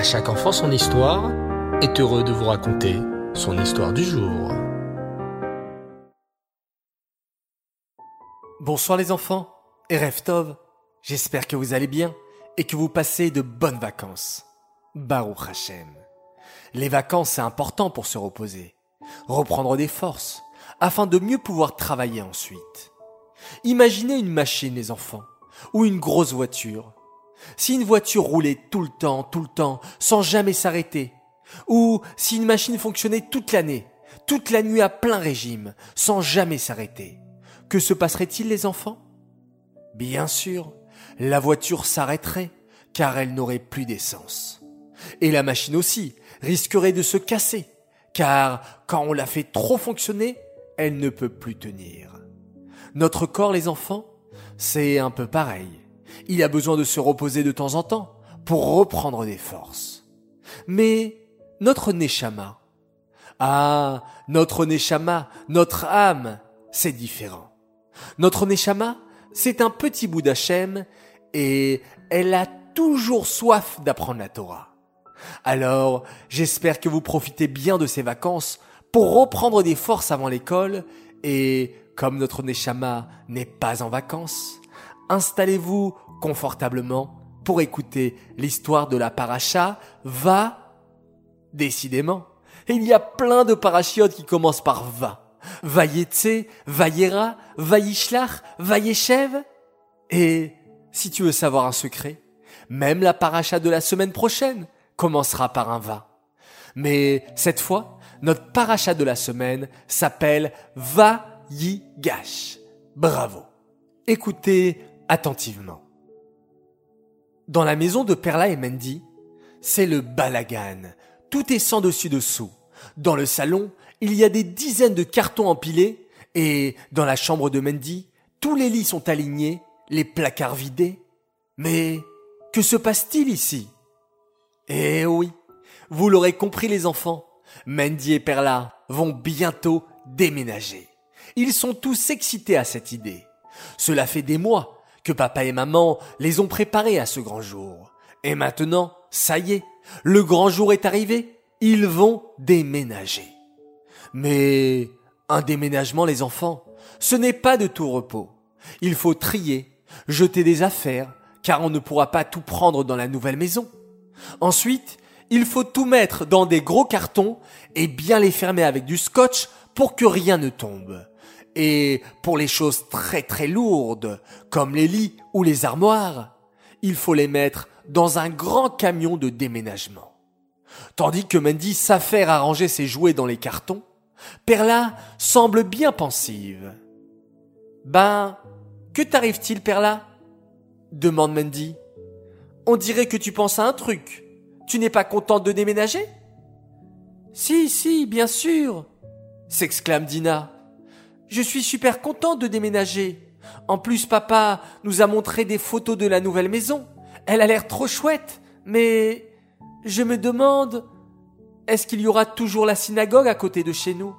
À chaque enfant son histoire est heureux de vous raconter son histoire du jour. Bonsoir les enfants et Reftov, j'espère que vous allez bien et que vous passez de bonnes vacances. Baruch Hashem. Les vacances c'est important pour se reposer, reprendre des forces, afin de mieux pouvoir travailler ensuite. Imaginez une machine les enfants, ou une grosse voiture. Si une voiture roulait tout le temps, tout le temps, sans jamais s'arrêter, ou si une machine fonctionnait toute l'année, toute la nuit à plein régime, sans jamais s'arrêter, que se passerait-il les enfants? Bien sûr, la voiture s'arrêterait, car elle n'aurait plus d'essence. Et la machine aussi risquerait de se casser, car quand on la fait trop fonctionner, elle ne peut plus tenir. Notre corps, les enfants, c'est un peu pareil. Il a besoin de se reposer de temps en temps pour reprendre des forces. Mais notre Neshama, ah, notre Neshama, notre âme, c'est différent. Notre Neshama, c'est un petit bout d'Hachem et elle a toujours soif d'apprendre la Torah. Alors, j'espère que vous profitez bien de ces vacances pour reprendre des forces avant l'école et, comme notre Neshama n'est pas en vacances, installez-vous confortablement pour écouter l'histoire de la paracha va. Décidément, il y a plein de parachiotes qui commencent par va. Vayetse, Vayera, Vayishlach, Vayeshev. Et si tu veux savoir un secret, même la paracha de la semaine prochaine commencera par un va. Mais cette fois, notre paracha de la semaine s'appelle Vayigash. Bravo. Écoutez attentivement. Dans la maison de Perla et Mendy, c'est le balagan. Tout est sans dessus dessous. Dans le salon, il y a des dizaines de cartons empilés et dans la chambre de Mendy, tous les lits sont alignés, les placards vidés. Mais que se passe-t-il ici? Eh oui, vous l'aurez compris les enfants, Mendy et Perla vont bientôt déménager. Ils sont tous excités à cette idée. Cela fait des mois que papa et maman les ont préparés à ce grand jour. Et maintenant, ça y est, le grand jour est arrivé, ils vont déménager. Mais un déménagement, les enfants, ce n'est pas de tout repos. Il faut trier, jeter des affaires, car on ne pourra pas tout prendre dans la nouvelle maison. Ensuite, il faut tout mettre dans des gros cartons et bien les fermer avec du scotch pour que rien ne tombe. Et pour les choses très très lourdes, comme les lits ou les armoires, il faut les mettre dans un grand camion de déménagement. Tandis que Mandy s'affaire à ranger ses jouets dans les cartons, Perla semble bien pensive. Ben, que t'arrive-t-il, Perla? demande Mandy. On dirait que tu penses à un truc. Tu n'es pas contente de déménager? Si, si, bien sûr, s'exclame Dina. Je suis super contente de déménager. En plus, papa nous a montré des photos de la nouvelle maison. Elle a l'air trop chouette. Mais je me demande, est-ce qu'il y aura toujours la synagogue à côté de chez nous?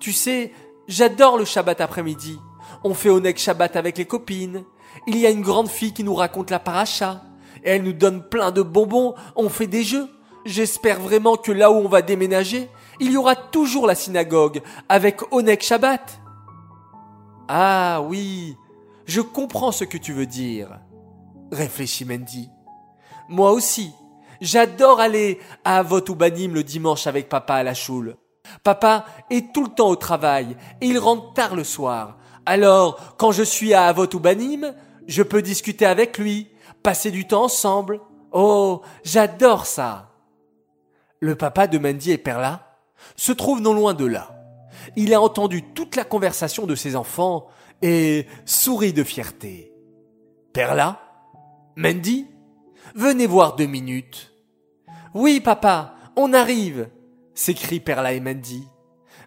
Tu sais, j'adore le Shabbat après-midi. On fait Onek Shabbat avec les copines. Il y a une grande fille qui nous raconte la paracha. Elle nous donne plein de bonbons. On fait des jeux. J'espère vraiment que là où on va déménager, il y aura toujours la synagogue avec Onek Shabbat. Ah oui, je comprends ce que tu veux dire, réfléchit Mendy. Moi aussi, j'adore aller à Avot ou Banim le dimanche avec papa à la choule. Papa est tout le temps au travail et il rentre tard le soir. Alors, quand je suis à Avot ou Banim, je peux discuter avec lui, passer du temps ensemble. Oh, j'adore ça. Le papa de Mendy et Perla se trouve non loin de là il a entendu toute la conversation de ses enfants et sourit de fierté. Perla Mandy Venez voir deux minutes. Oui, papa, on arrive, s'écrit Perla et Mandy.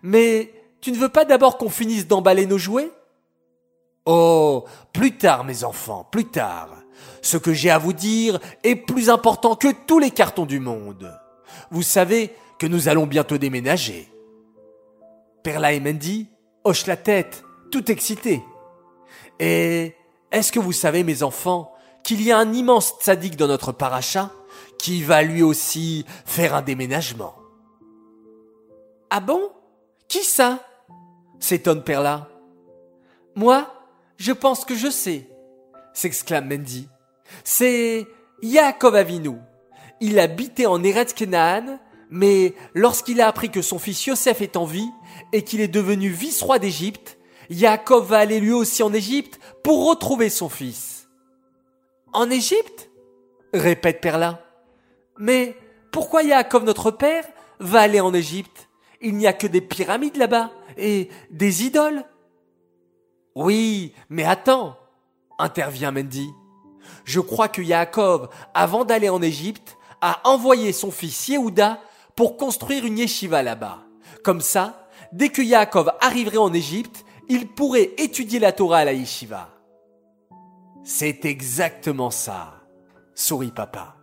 Mais tu ne veux pas d'abord qu'on finisse d'emballer nos jouets? Oh, plus tard, mes enfants, plus tard. Ce que j'ai à vous dire est plus important que tous les cartons du monde. Vous savez que nous allons bientôt déménager. Perla et Mandy hochent la tête, tout excités. Et est-ce que vous savez, mes enfants, qu'il y a un immense tzaddik dans notre paracha, qui va lui aussi faire un déménagement? Ah bon? Qui ça? s'étonne Perla. Moi, je pense que je sais, s'exclame Mendy. C'est Yaakov Avinu. Il habitait en Eretz Kenaan, mais lorsqu'il a appris que son fils Yosef est en vie et qu'il est devenu vice-roi d'Égypte, Yaakov va aller lui aussi en Égypte pour retrouver son fils. En Égypte? répète Perla. Mais pourquoi Yaakov notre père va aller en Égypte? Il n'y a que des pyramides là-bas et des idoles. Oui, mais attends, intervient Mendy. Je crois que Yaakov, avant d'aller en Égypte, a envoyé son fils Yehuda pour construire une yeshiva là-bas. Comme ça, dès que Yaakov arriverait en Égypte, il pourrait étudier la Torah à la yeshiva. C'est exactement ça, sourit papa.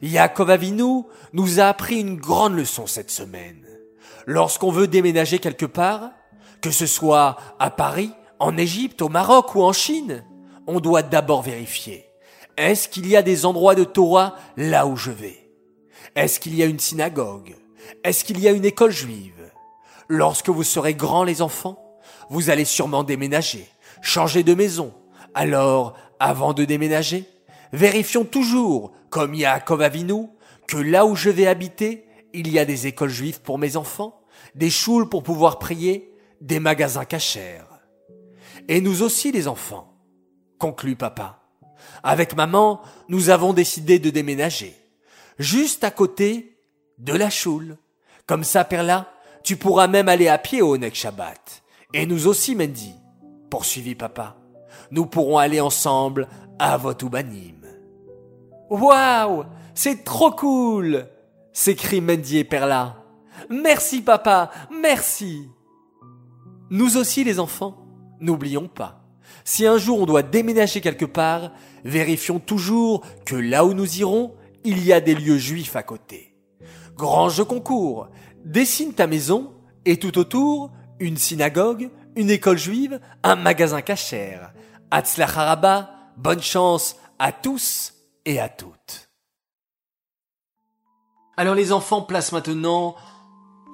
Yaakov Avinu nous a appris une grande leçon cette semaine. Lorsqu'on veut déménager quelque part, que ce soit à Paris, en Égypte, au Maroc ou en Chine, on doit d'abord vérifier. Est-ce qu'il y a des endroits de Torah là où je vais? Est-ce qu'il y a une synagogue? Est-ce qu'il y a une école juive? Lorsque vous serez grands les enfants, vous allez sûrement déménager, changer de maison. Alors, avant de déménager, vérifions toujours, comme Yaakov Avinu, que là où je vais habiter, il y a des écoles juives pour mes enfants, des choules pour pouvoir prier, des magasins cachers. Et nous aussi les enfants, conclut papa. Avec maman, nous avons décidé de déménager, juste à côté de la choule. Comme ça, Perla, tu pourras même aller à pied au Onek Shabbat. Et nous aussi, Mendy, poursuivit papa. Nous pourrons aller ensemble à Votoubanim. Waouh, c'est trop cool! s'écrit Mendy et Perla. Merci papa, merci. Nous aussi les enfants, n'oublions pas. Si un jour on doit déménager quelque part, vérifions toujours que là où nous irons, il y a des lieux juifs à côté. Grand jeu concours, dessine ta maison et tout autour, une synagogue, une école juive, un magasin cachère. Haraba, bonne chance à tous et à toutes. Alors les enfants, place maintenant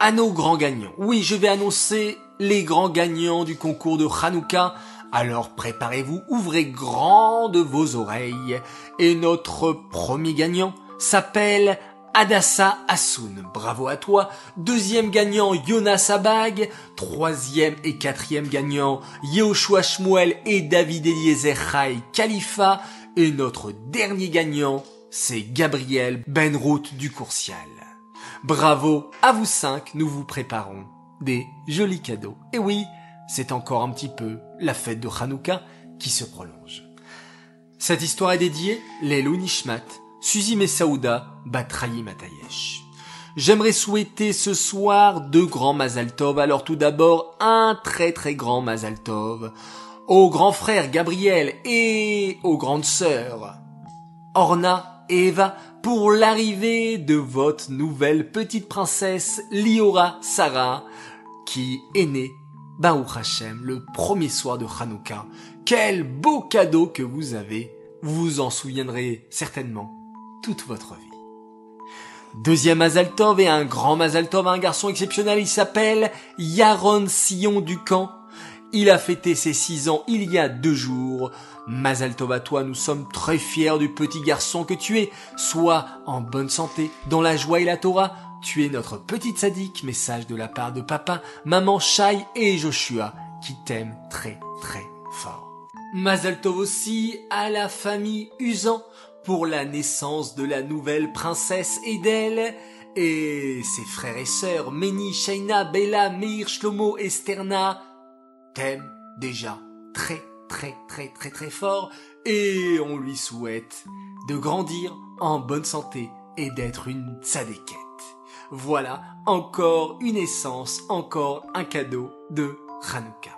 à nos grands gagnants. Oui, je vais annoncer les grands gagnants du concours de Hanouka. Alors préparez-vous, ouvrez grand de vos oreilles. Et notre premier gagnant s'appelle Adassa Assoun. Bravo à toi. Deuxième gagnant, Jonas Abag. Troisième et quatrième gagnant, Yehoshua Shmuel et David Eliezer Chai Khalifa. Et notre dernier gagnant, c'est Gabriel Benrout du Courcial. Bravo à vous cinq, nous vous préparons des jolis cadeaux. Et oui, c'est encore un petit peu la fête de Hanouka qui se prolonge. Cette histoire est dédiée Lelou Nishmat, Suzy Messaouda, Batrayi Matayesh. J'aimerais souhaiter ce soir deux grands Mazal Tov. Alors tout d'abord, un très très grand Mazal Tov au grand frère Gabriel et aux grandes sœurs Orna et Eva pour l'arrivée de votre nouvelle petite princesse Liora Sarah qui est née Baruch Hashem le premier soir de Hanouka. Quel beau cadeau que vous avez. Vous vous en souviendrez certainement toute votre vie. Deuxième Mazaltov et un grand Mazaltov, un garçon exceptionnel, il s'appelle Yaron Sillon Ducamp. Il a fêté ses six ans il y a deux jours. Mazal Tov à toi, nous sommes très fiers du petit garçon que tu es. Sois en bonne santé, dans la joie et la Torah. Tu es notre petite sadique, message de la part de papa, maman Shai et Joshua, qui t'aiment très très fort. Mazal Tov aussi à la famille Usan pour la naissance de la nouvelle princesse Edel et ses frères et sœurs Meni, Shaina, Bella, Meir, Shlomo et Sterna t'aime déjà très très très très très fort et on lui souhaite de grandir en bonne santé et d'être une tzadékette. Voilà encore une essence, encore un cadeau de Hanouka.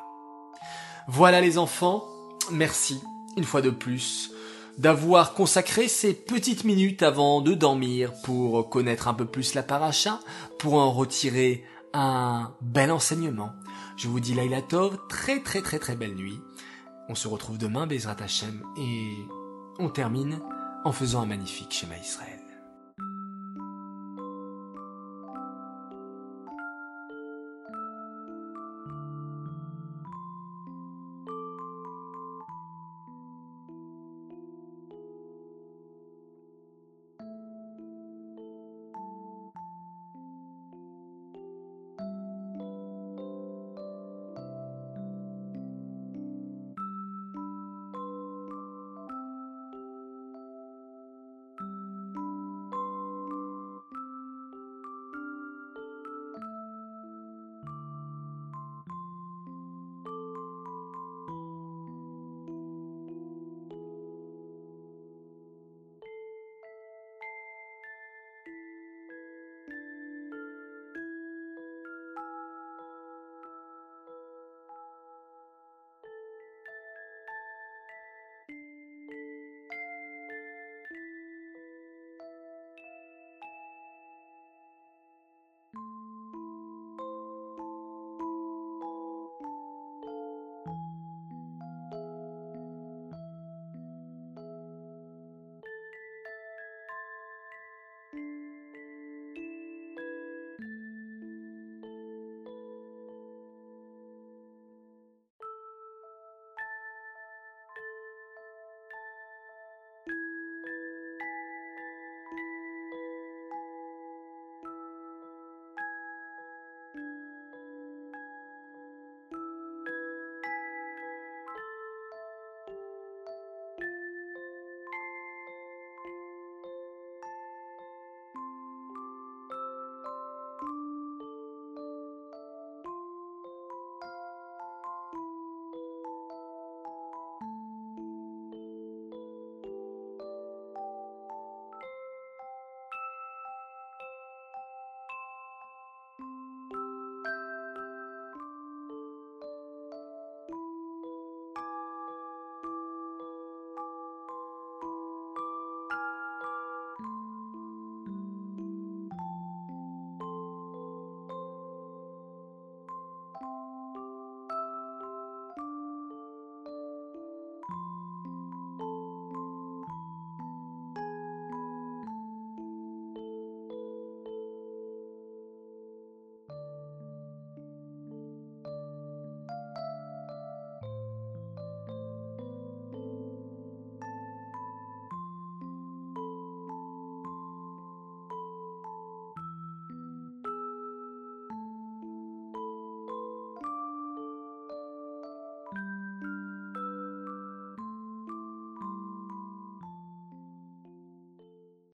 Voilà les enfants, merci une fois de plus d'avoir consacré ces petites minutes avant de dormir pour connaître un peu plus la paracha, pour en retirer un bel enseignement. Je vous dis Laila Tov, très très très très belle nuit. On se retrouve demain, Bezrat Hashem, et on termine en faisant un magnifique schéma Israël.